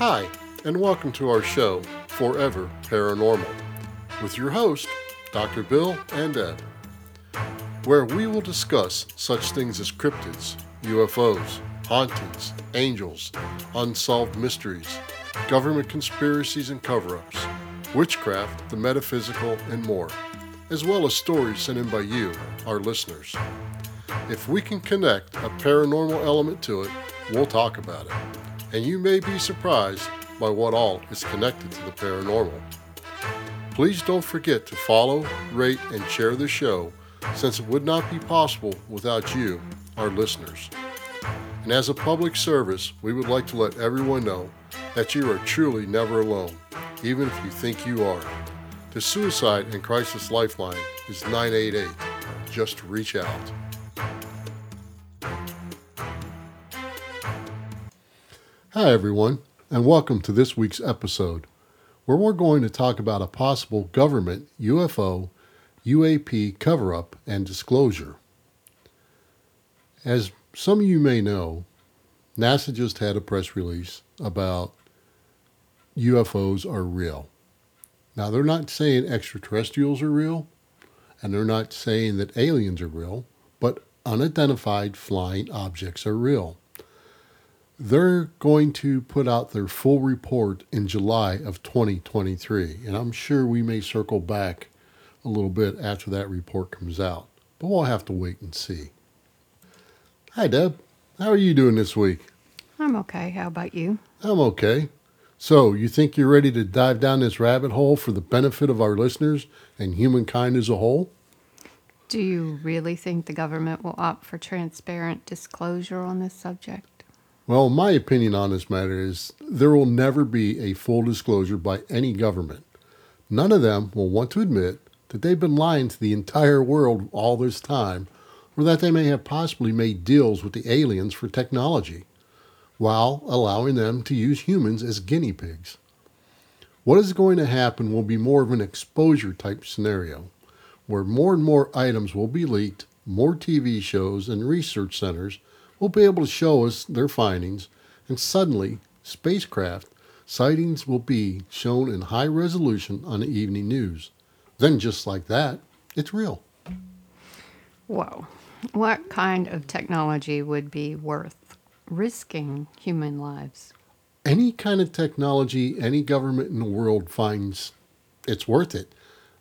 Hi, and welcome to our show, Forever Paranormal, with your host, Dr. Bill and Ed, where we will discuss such things as cryptids, UFOs, hauntings, angels, unsolved mysteries, government conspiracies and cover ups, witchcraft, the metaphysical, and more, as well as stories sent in by you, our listeners. If we can connect a paranormal element to it, we'll talk about it. And you may be surprised by what all is connected to the paranormal. Please don't forget to follow, rate, and share the show since it would not be possible without you, our listeners. And as a public service, we would like to let everyone know that you are truly never alone, even if you think you are. The Suicide and Crisis Lifeline is 988. Just reach out. Hi, everyone, and welcome to this week's episode, where we're going to talk about a possible government UFO UAP cover up and disclosure. As some of you may know, NASA just had a press release about UFOs are real. Now, they're not saying extraterrestrials are real, and they're not saying that aliens are real, but unidentified flying objects are real. They're going to put out their full report in July of 2023, and I'm sure we may circle back a little bit after that report comes out, but we'll have to wait and see. Hi, Deb. How are you doing this week? I'm okay. How about you? I'm okay. So, you think you're ready to dive down this rabbit hole for the benefit of our listeners and humankind as a whole? Do you really think the government will opt for transparent disclosure on this subject? Well, my opinion on this matter is there will never be a full disclosure by any government. None of them will want to admit that they've been lying to the entire world all this time, or that they may have possibly made deals with the aliens for technology, while allowing them to use humans as guinea pigs. What is going to happen will be more of an exposure type scenario, where more and more items will be leaked, more TV shows and research centers will be able to show us their findings, and suddenly, spacecraft sightings will be shown in high resolution on the evening news. Then, just like that, it's real. Whoa. What kind of technology would be worth risking human lives? Any kind of technology any government in the world finds it's worth it.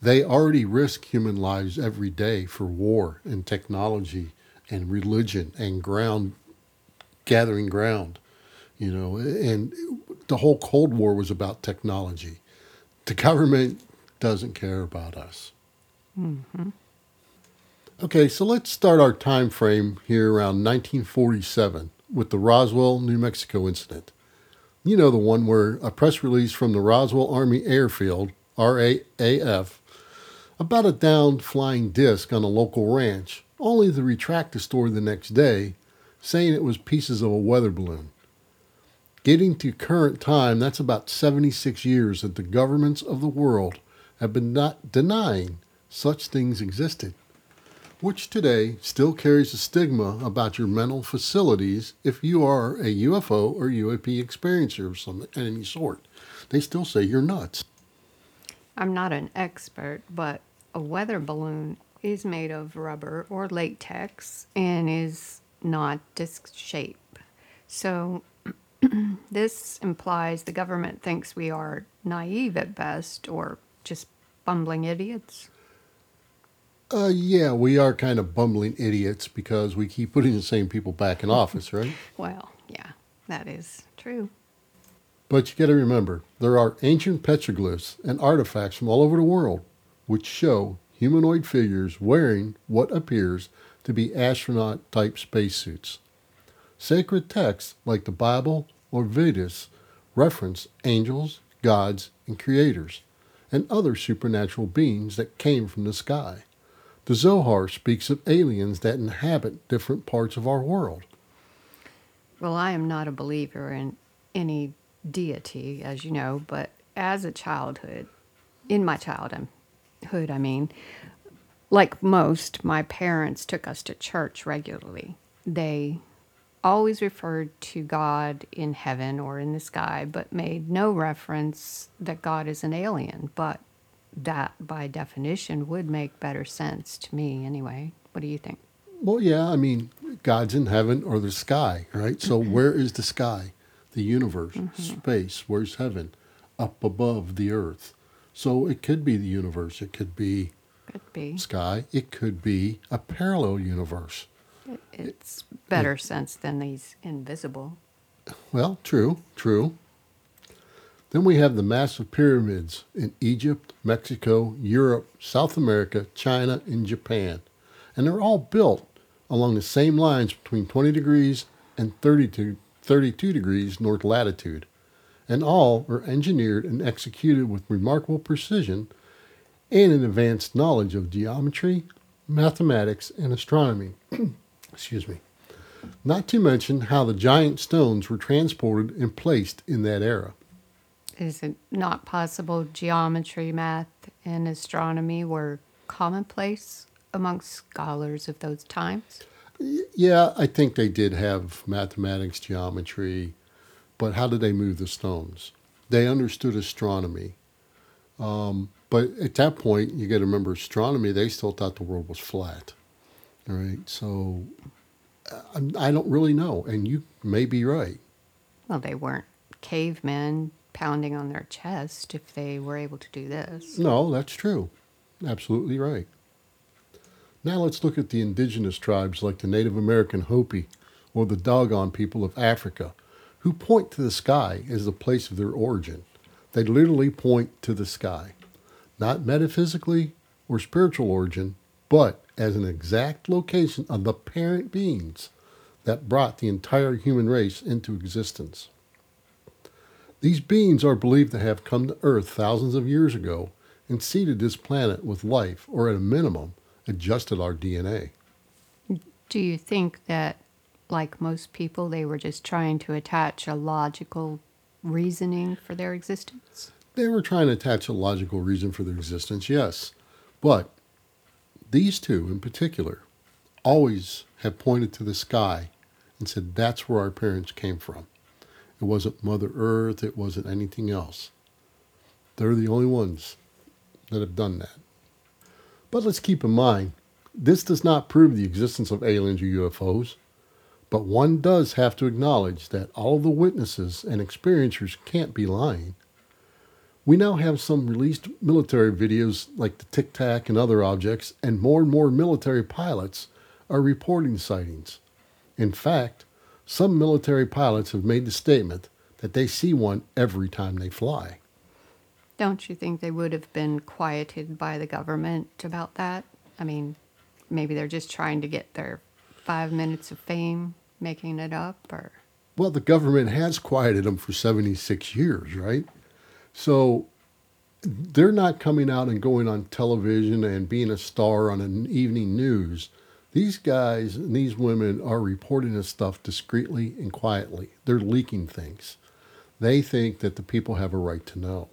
They already risk human lives every day for war and technology and religion and ground gathering ground you know and the whole cold war was about technology. The government doesn't care about us. Mm-hmm. okay so let's start our time frame here around 1947 with the roswell new mexico incident. You know the one where a press release from the roswell army airfield raaf about a downed flying disc on a local ranch only to retract the story the next day, saying it was pieces of a weather balloon. Getting to current time, that's about 76 years that the governments of the world have been not denying such things existed, which today still carries a stigma about your mental facilities if you are a UFO or UAP experiencer of some any sort. They still say you're nuts. I'm not an expert, but a weather balloon is made of rubber or latex and is not disc shape. So this implies the government thinks we are naive at best or just bumbling idiots. Uh, yeah, we are kind of bumbling idiots because we keep putting the same people back in office, right? Well, yeah, that is true. But you got to remember, there are ancient petroglyphs and artifacts from all over the world which show humanoid figures wearing what appears to be astronaut type spacesuits. Sacred texts like the Bible or Vedas reference angels, gods, and creators, and other supernatural beings that came from the sky. The Zohar speaks of aliens that inhabit different parts of our world. Well, I am not a believer in any deity, as you know, but as a childhood, in my childhood, I mean, like most, my parents took us to church regularly. They always referred to God in heaven or in the sky, but made no reference that God is an alien. But that, by definition, would make better sense to me anyway. What do you think? Well, yeah, I mean, God's in heaven or the sky, right? So mm-hmm. where is the sky? The universe, mm-hmm. space. Where's heaven? Up above the earth. So it could be the universe. It could be Could be. sky. It could be a parallel universe. It's better sense than these invisible. Well, true, true. Then we have the massive pyramids in Egypt, Mexico, Europe, South America, China, and Japan. And they're all built along the same lines between 20 degrees and 32, 32 degrees north latitude. And all are engineered and executed with remarkable precision and an advanced knowledge of geometry, mathematics, and astronomy. Excuse me. Not to mention how the giant stones were transported and placed in that era. Is it not possible geometry, math, and astronomy were commonplace amongst scholars of those times? Yeah, I think they did have mathematics, geometry, but how did they move the stones? They understood astronomy. Um, but at that point, you got to remember astronomy, they still thought the world was flat. All right. So I, I don't really know. And you may be right. Well, they weren't cavemen pounding on their chest if they were able to do this. No, that's true. Absolutely right. Now let's look at the indigenous tribes like the Native American Hopi or the Dogon people of Africa, who point to the sky as the place of their origin. They literally point to the sky, not metaphysically or spiritual origin, but as an exact location of the parent beings that brought the entire human race into existence. These beings are believed to have come to Earth thousands of years ago and seeded this planet with life, or at a minimum, adjusted our DNA. Do you think that, like most people, they were just trying to attach a logical reasoning for their existence? They were trying to attach a logical reason for their existence, yes. But these two in particular always have pointed to the sky and said that's where our parents came from. It wasn't Mother Earth, it wasn't anything else. They're the only ones that have done that. But let's keep in mind, this does not prove the existence of aliens or UFOs, but one does have to acknowledge that all the witnesses and experiencers can't be lying. We now have some released military videos like the Tic Tac and other objects, and more and more military pilots are reporting sightings. In fact, some military pilots have made the statement that they see one every time they fly. Don't you think they would have been quieted by the government about that? I mean, maybe they're just trying to get their five minutes of fame making it up, or Well, the government has quieted them for 76 years, right? So they're not coming out and going on television and being a star on an evening news. These guys and these women are reporting this stuff discreetly and quietly. They're leaking things. They think that the people have a right to know.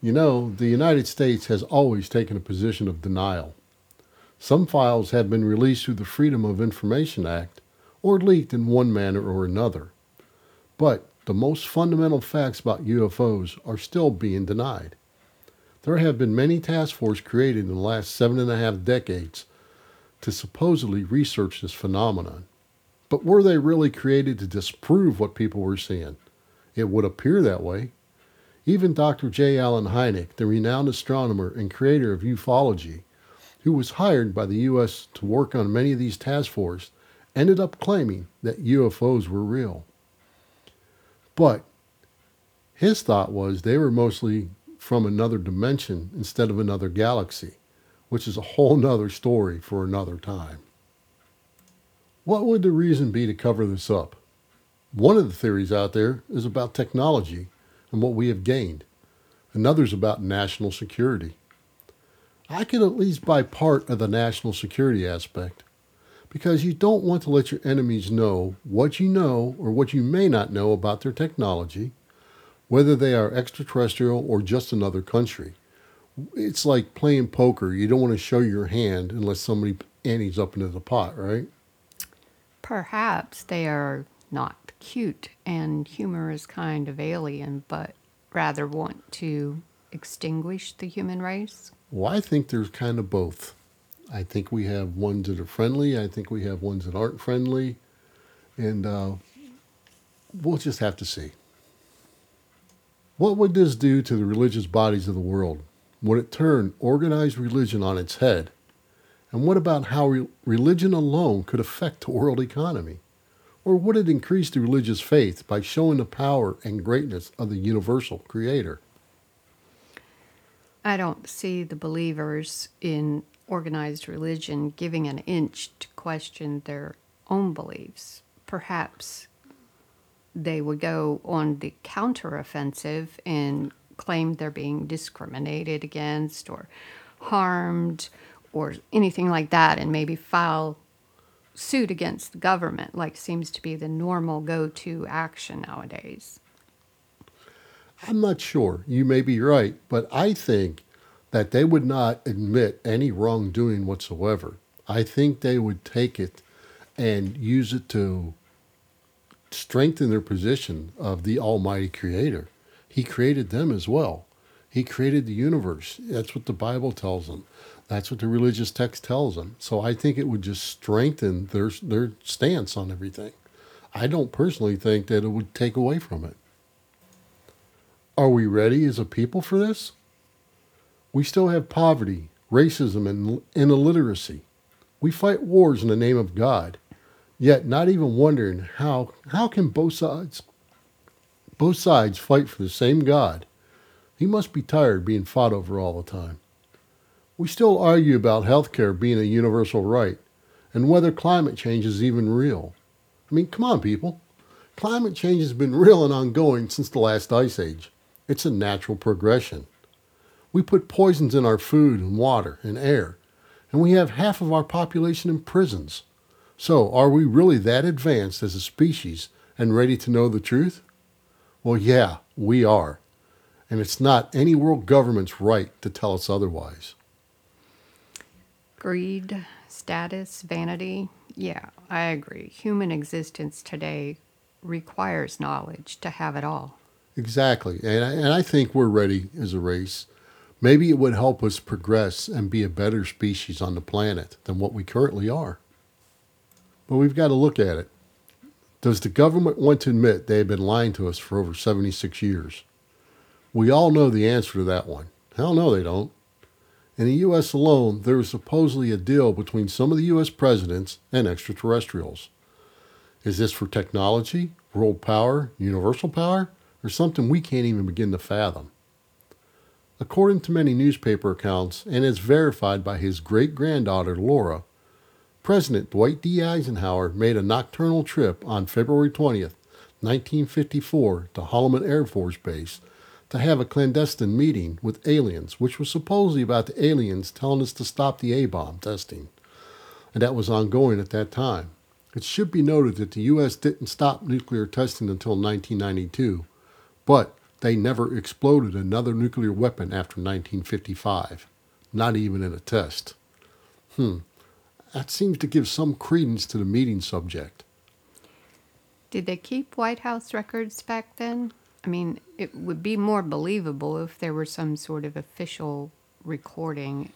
You know, the United States has always taken a position of denial. Some files have been released through the Freedom of Information Act or leaked in one manner or another. But the most fundamental facts about UFOs are still being denied. There have been many task forces created in the last seven and a half decades to supposedly research this phenomenon. But were they really created to disprove what people were seeing? It would appear that way. Even Dr. J. Allen Hynek, the renowned astronomer and creator of ufology, who was hired by the U.S. to work on many of these task forces, ended up claiming that UFOs were real. But his thought was they were mostly from another dimension instead of another galaxy, which is a whole nother story for another time. What would the reason be to cover this up? One of the theories out there is about technology and what we have gained. Another is about national security. I can at least buy part of the national security aspect because you don't want to let your enemies know what you know or what you may not know about their technology, whether they are extraterrestrial or just another country. It's like playing poker. You don't want to show your hand unless somebody antes up into the pot, right? Perhaps they are not cute and humorous kind of alien, but rather want to extinguish the human race? Well, I think there's kind of both. I think we have ones that are friendly. I think we have ones that aren't friendly. And uh, we'll just have to see. What would this do to the religious bodies of the world? Would it turn organized religion on its head? And what about how re- religion alone could affect the world economy? Or would it increase the religious faith by showing the power and greatness of the universal creator? I don't see the believers in organized religion giving an inch to question their own beliefs. Perhaps they would go on the counteroffensive and claim they're being discriminated against or harmed or anything like that, and maybe file suit against the government, like seems to be the normal go to action nowadays. I'm not sure. You may be right, but I think that they would not admit any wrongdoing whatsoever. I think they would take it and use it to strengthen their position of the Almighty Creator. He created them as well. He created the universe. That's what the Bible tells them. That's what the religious text tells them. So I think it would just strengthen their their stance on everything. I don't personally think that it would take away from it. Are we ready as a people for this? We still have poverty, racism, and, illiteracy. We fight wars in the name of God, yet not even wondering how how can both sides both sides fight for the same God. He must be tired being fought over all the time. We still argue about health care being a universal right and whether climate change is even real. I mean, come on, people. Climate change has been real and ongoing since the last ice age. It's a natural progression. We put poisons in our food and water and air, and we have half of our population in prisons. So, are we really that advanced as a species and ready to know the truth? Well, yeah, we are. And it's not any world government's right to tell us otherwise. Greed, status, vanity. Yeah, I agree. Human existence today requires knowledge to have it all. Exactly. And I, and I think we're ready as a race. Maybe it would help us progress and be a better species on the planet than what we currently are. But we've got to look at it. Does the government want to admit they have been lying to us for over 76 years? We all know the answer to that one. Hell no, they don't. In the U.S. alone, there is supposedly a deal between some of the U.S. presidents and extraterrestrials. Is this for technology, world power, universal power? Or something we can't even begin to fathom. According to many newspaper accounts, and as verified by his great granddaughter Laura, President Dwight D. Eisenhower made a nocturnal trip on February 20th, 1954, to Holloman Air Force Base to have a clandestine meeting with aliens, which was supposedly about the aliens telling us to stop the A bomb testing. And that was ongoing at that time. It should be noted that the U.S. didn't stop nuclear testing until 1992 but they never exploded another nuclear weapon after 1955, not even in a test. Hmm, that seems to give some credence to the meeting subject. Did they keep White House records back then? I mean, it would be more believable if there were some sort of official recording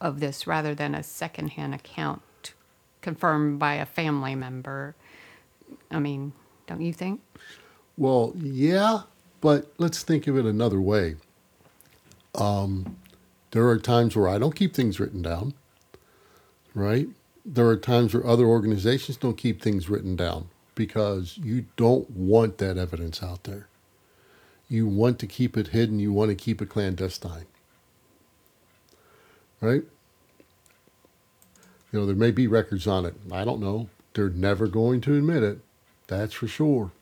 of this rather than a secondhand account confirmed by a family member. I mean, don't you think? Well, yeah, but let's think of it another way. Um, there are times where I don't keep things written down, right? There are times where other organizations don't keep things written down because you don't want that evidence out there. You want to keep it hidden, you want to keep it clandestine, right? You know, there may be records on it. I don't know. They're never going to admit it. That's for sure.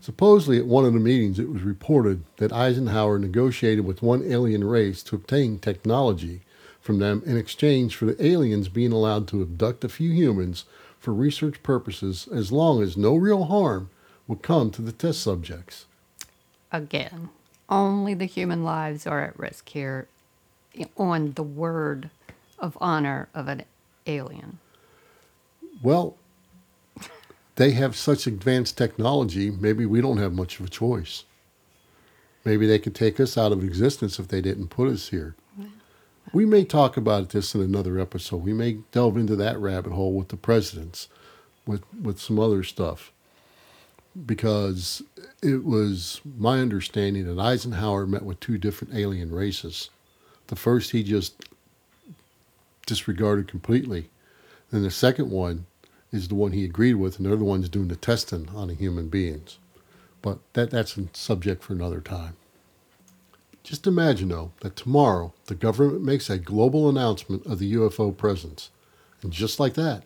Supposedly, at one of the meetings, it was reported that Eisenhower negotiated with one alien race to obtain technology from them in exchange for the aliens being allowed to abduct a few humans for research purposes as long as no real harm would come to the test subjects. Again, only the human lives are at risk here on the word of honor of an alien. Well, they have such advanced technology, maybe we don't have much of a choice. Maybe they could take us out of existence if they didn't put us here. We may talk about this in another episode. We may delve into that rabbit hole with the presidents, with with some other stuff. Because it was my understanding that Eisenhower met with two different alien races. The first he just disregarded completely. Then the second one is the one he agreed with, and they're the ones doing the testing on the human beings. But that, that's a subject for another time. Just imagine, though, that tomorrow the government makes a global announcement of the UFO presence. And just like that,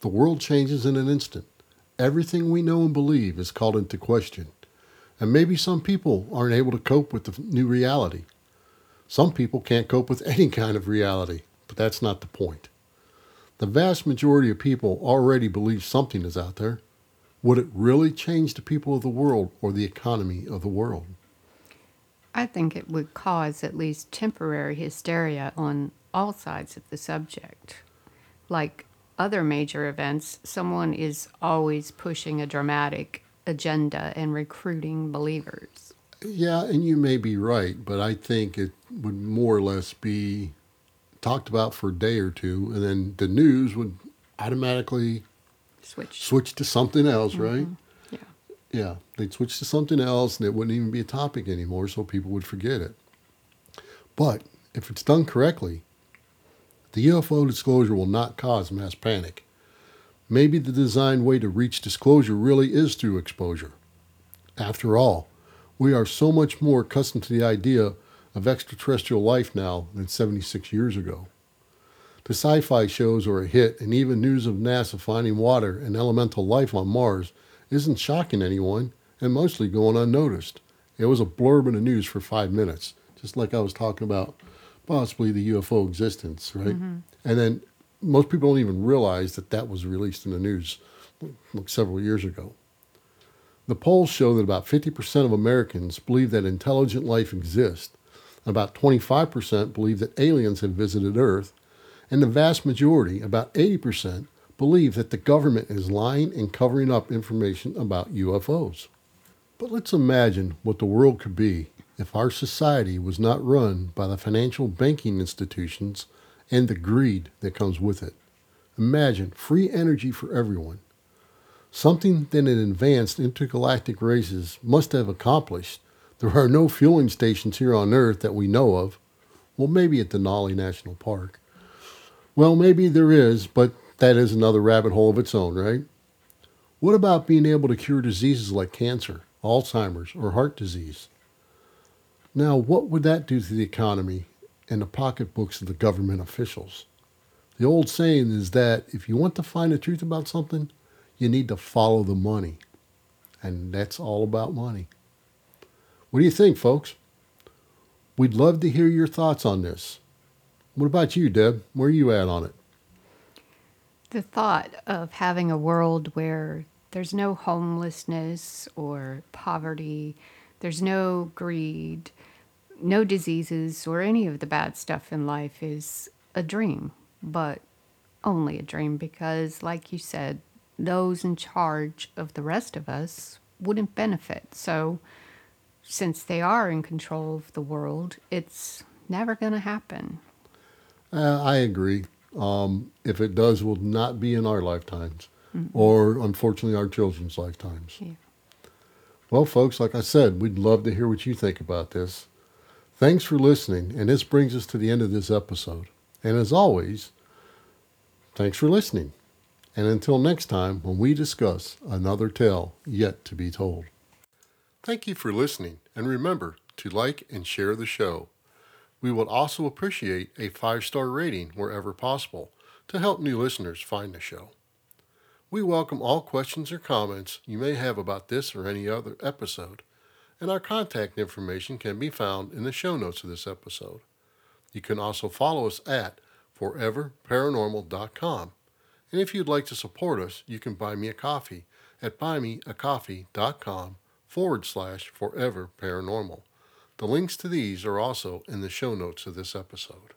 the world changes in an instant. Everything we know and believe is called into question. And maybe some people aren't able to cope with the new reality. Some people can't cope with any kind of reality, but that's not the point. The vast majority of people already believe something is out there. Would it really change the people of the world or the economy of the world? I think it would cause at least temporary hysteria on all sides of the subject. Like other major events, someone is always pushing a dramatic agenda and recruiting believers. Yeah, and you may be right, but I think it would more or less be talked about for a day or two, and then the news would automatically Switch. switch to something else, mm-hmm. right? Yeah. Yeah, they'd switch to something else, and it wouldn't even be a topic anymore, so people would forget it. But if it's done correctly, the UFO disclosure will not cause mass panic. Maybe the designed way to reach disclosure really is through exposure. After all, we are so much more accustomed to the idea of extraterrestrial life now than 76 years ago. The sci fi shows are a hit, and even news of NASA finding water and elemental life on Mars isn't shocking anyone and mostly going unnoticed. It was a blurb in the news for five minutes, just like I was talking about possibly the UFO existence, right? Mm-hmm. And then most people don't even realize that that was released in the news like several years ago. The polls show that about 50% of Americans believe that intelligent life exists, about 25% believe that aliens have visited Earth, and the vast majority, about 80%, believe that the government is lying and covering up information about UFOs. But let's imagine what the world could be if our society was not run by the financial banking institutions and the greed that comes with it. Imagine free energy for everyone. Something that an advanced intergalactic races must have accomplished. There are no fueling stations here on Earth that we know of. Well, maybe at Denali National Park. Well, maybe there is, but that is another rabbit hole of its own, right? What about being able to cure diseases like cancer, Alzheimer's, or heart disease? Now, what would that do to the economy and the pocketbooks of the government officials? The old saying is that if you want to find the truth about something, you need to follow the money. And that's all about money. What do you think, folks? We'd love to hear your thoughts on this. What about you, Deb? Where are you at on it? The thought of having a world where there's no homelessness or poverty, there's no greed, no diseases, or any of the bad stuff in life is a dream, but only a dream because, like you said, those in charge of the rest of us wouldn't benefit. So, since they are in control of the world, it's never going to happen. Uh, I agree. Um, if it does, will not be in our lifetimes, or unfortunately, our children's lifetimes. Yeah. Well, folks, like I said, we'd love to hear what you think about this. Thanks for listening, and this brings us to the end of this episode. And as always, thanks for listening. And until next time, when we discuss another tale yet to be told. Thank you for listening, and remember to like and share the show. We would also appreciate a five star rating wherever possible to help new listeners find the show. We welcome all questions or comments you may have about this or any other episode, and our contact information can be found in the show notes of this episode. You can also follow us at foreverparanormal.com. And if you'd like to support us, you can buy me a coffee at buymeacoffee.com forward slash forever paranormal. The links to these are also in the show notes of this episode.